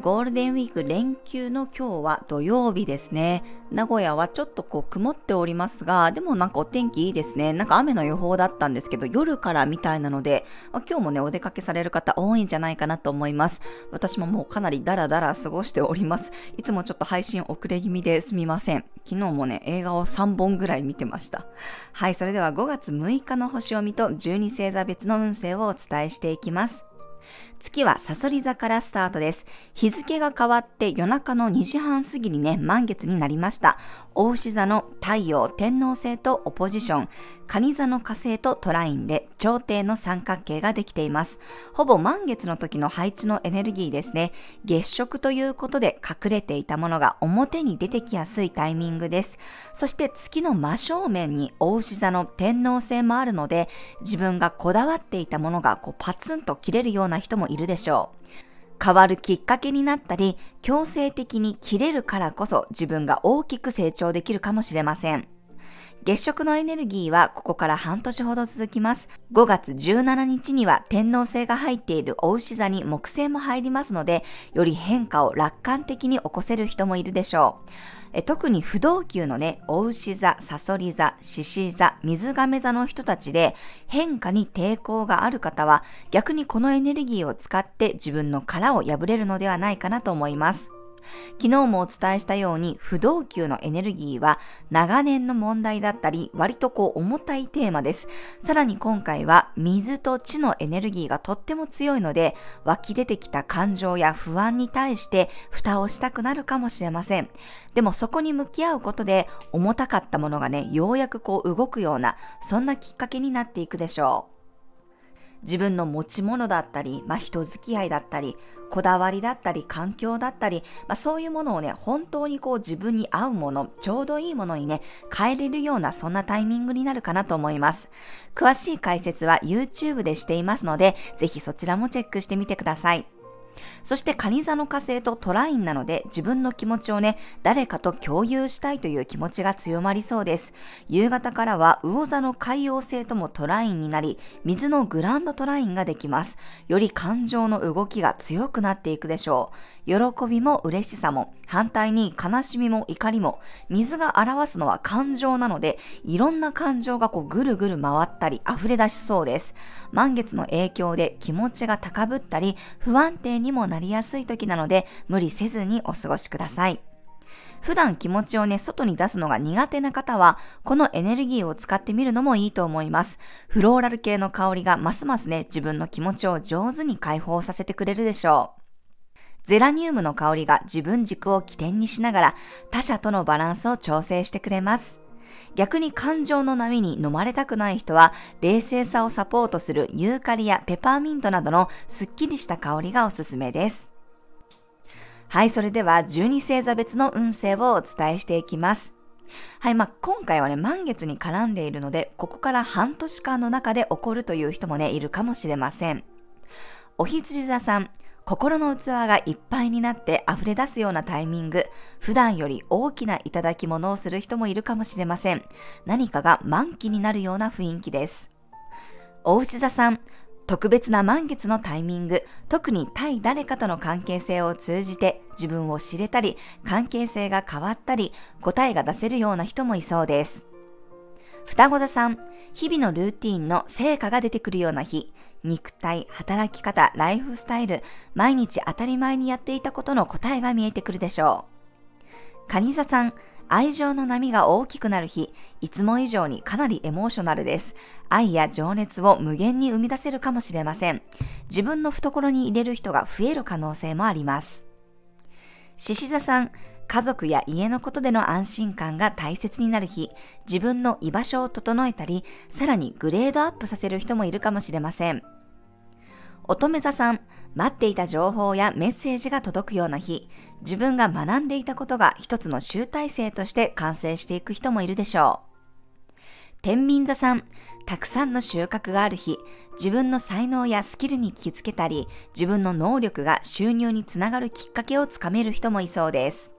ゴールデンウィーク連休の今日は土曜日ですね。名古屋はちょっとこう曇っておりますが、でもなんかお天気いいですね。なんか雨の予報だったんですけど、夜からみたいなので、今日もね、お出かけされる方多いんじゃないかなと思います。私ももうかなりダラダラ過ごしております。いつもちょっと配信遅れ気味ですみません。昨日もね、映画を3本ぐらい見てました。はい、それでは5月6日の星読みと12星座別の運勢をお伝えしていきます。月はサソリ座からスタートです。日付が変わって夜中の2時半過ぎにね、満月になりました。大牛座の太陽、天王星とオポジション、蟹座の火星とトラインで朝廷の三角形ができています。ほぼ満月の時の配置のエネルギーですね。月食ということで隠れていたものが表に出てきやすいタイミングです。そして月の真正面に大牛座の天王星もあるので、自分がこだわっていたものがこうパツンと切れるような人もいるでしょう。変わるきっかけになったり、強制的に切れるからこそ自分が大きく成長できるかもしれません。月食のエネルギーはここから半年ほど続きます。5月17日には天王星が入っているお牛座に木星も入りますので、より変化を楽観的に起こせる人もいるでしょう。え特に不動級のね、お牛座、サソリ座、獅子座、水亀座の人たちで変化に抵抗がある方は逆にこのエネルギーを使って自分の殻を破れるのではないかなと思います。昨日もお伝えしたように不動級のエネルギーは長年の問題だったり割とこう重たいテーマです。さらに今回は水と地のエネルギーがとっても強いので湧き出てきた感情や不安に対して蓋をしたくなるかもしれません。でもそこに向き合うことで重たかったものがね、ようやくこう動くようなそんなきっかけになっていくでしょう。自分の持ち物だったり、まあ、人付き合いだったり、こだわりだったり、環境だったり、まあ、そういうものをね、本当にこう自分に合うもの、ちょうどいいものにね、変えれるようなそんなタイミングになるかなと思います。詳しい解説は YouTube でしていますので、ぜひそちらもチェックしてみてください。そして蟹座の火星とトラインなので自分の気持ちをね、誰かと共有したいという気持ちが強まりそうです。夕方からは魚座の海洋星ともトラインになり、水のグランドトラインができます。より感情の動きが強くなっていくでしょう。喜びも嬉しさも、反対に悲しみも怒りも、水が表すのは感情なので、いろんな感情がこうぐるぐる回ったり溢れ出しそうです。満月の影響で気持ちが高ぶったり、不安定にもなりやすい時なので、無理せずにお過ごしください。普段気持ちをね、外に出すのが苦手な方は、このエネルギーを使ってみるのもいいと思います。フローラル系の香りがますますね、自分の気持ちを上手に解放させてくれるでしょう。ゼラニウムの香りが自分軸を起点にしながら他者とのバランスを調整してくれます。逆に感情の波に飲まれたくない人は、冷静さをサポートするユーカリやペパーミントなどのすっきりした香りがおすすめです。はい、それでは12星座別の運勢をお伝えしていきます。はい、まあ、今回はね、満月に絡んでいるので、ここから半年間の中で起こるという人もね、いるかもしれません。お羊座さん、心の器がいっぱいになって溢れ出すようなタイミング、普段より大きないただき物をする人もいるかもしれません。何かが満期になるような雰囲気です。お牛座さん、特別な満月のタイミング、特に対誰かとの関係性を通じて自分を知れたり、関係性が変わったり、答えが出せるような人もいそうです。双子座さん、日々のルーティンの成果が出てくるような日、肉体、働き方、ライフスタイル、毎日当たり前にやっていたことの答えが見えてくるでしょう。カニ座さん、愛情の波が大きくなる日、いつも以上にかなりエモーショナルです。愛や情熱を無限に生み出せるかもしれません。自分の懐に入れる人が増える可能性もあります。獅子座さん、家族や家のことでの安心感が大切になる日、自分の居場所を整えたり、さらにグレードアップさせる人もいるかもしれません。乙女座さん、待っていた情報やメッセージが届くような日、自分が学んでいたことが一つの集大成として完成していく人もいるでしょう。天秤座さん、たくさんの収穫がある日、自分の才能やスキルに気づけたり、自分の能力が収入につながるきっかけをつかめる人もいそうです。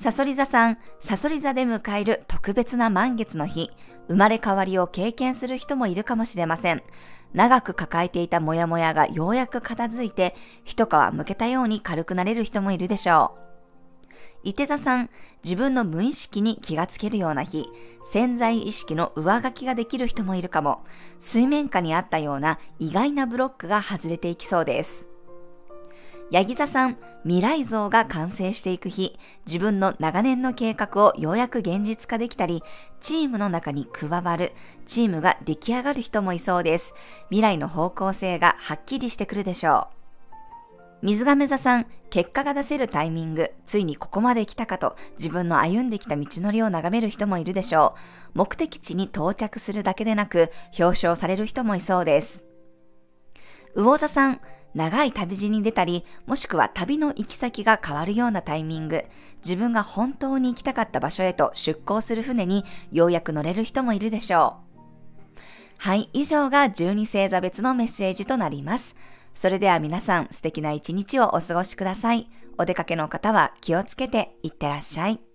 サソリ座さん、サソリ座で迎える特別な満月の日、生まれ変わりを経験する人もいるかもしれません。長く抱えていたモヤモヤがようやく片付いて、一皮むけたように軽くなれる人もいるでしょう。伊手座さん、自分の無意識に気がつけるような日、潜在意識の上書きができる人もいるかも、水面下にあったような意外なブロックが外れていきそうです。ヤギ座さん、未来像が完成していく日、自分の長年の計画をようやく現実化できたり、チームの中に加わる、チームが出来上がる人もいそうです。未来の方向性がはっきりしてくるでしょう。水亀座さん、結果が出せるタイミング、ついにここまで来たかと自分の歩んできた道のりを眺める人もいるでしょう。目的地に到着するだけでなく、表彰される人もいそうです。魚座さん、長い旅路に出たり、もしくは旅の行き先が変わるようなタイミング、自分が本当に行きたかった場所へと出港する船にようやく乗れる人もいるでしょう。はい、以上が12星座別のメッセージとなります。それでは皆さん素敵な一日をお過ごしください。お出かけの方は気をつけていってらっしゃい。